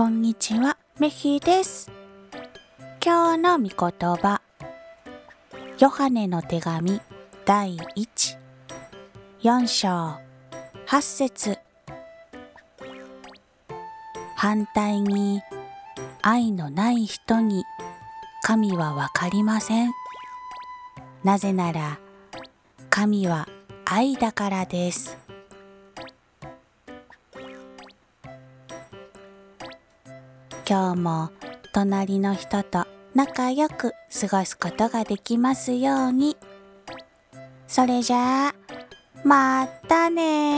こんにちは、メヒです。今日の御言葉、ヨハネの手紙第1、4章、8節反対に、愛のない人に神はわかりません。なぜなら、神は愛だからです。今日も隣の人と仲良く過ごすことができますように。それじゃあ、またね。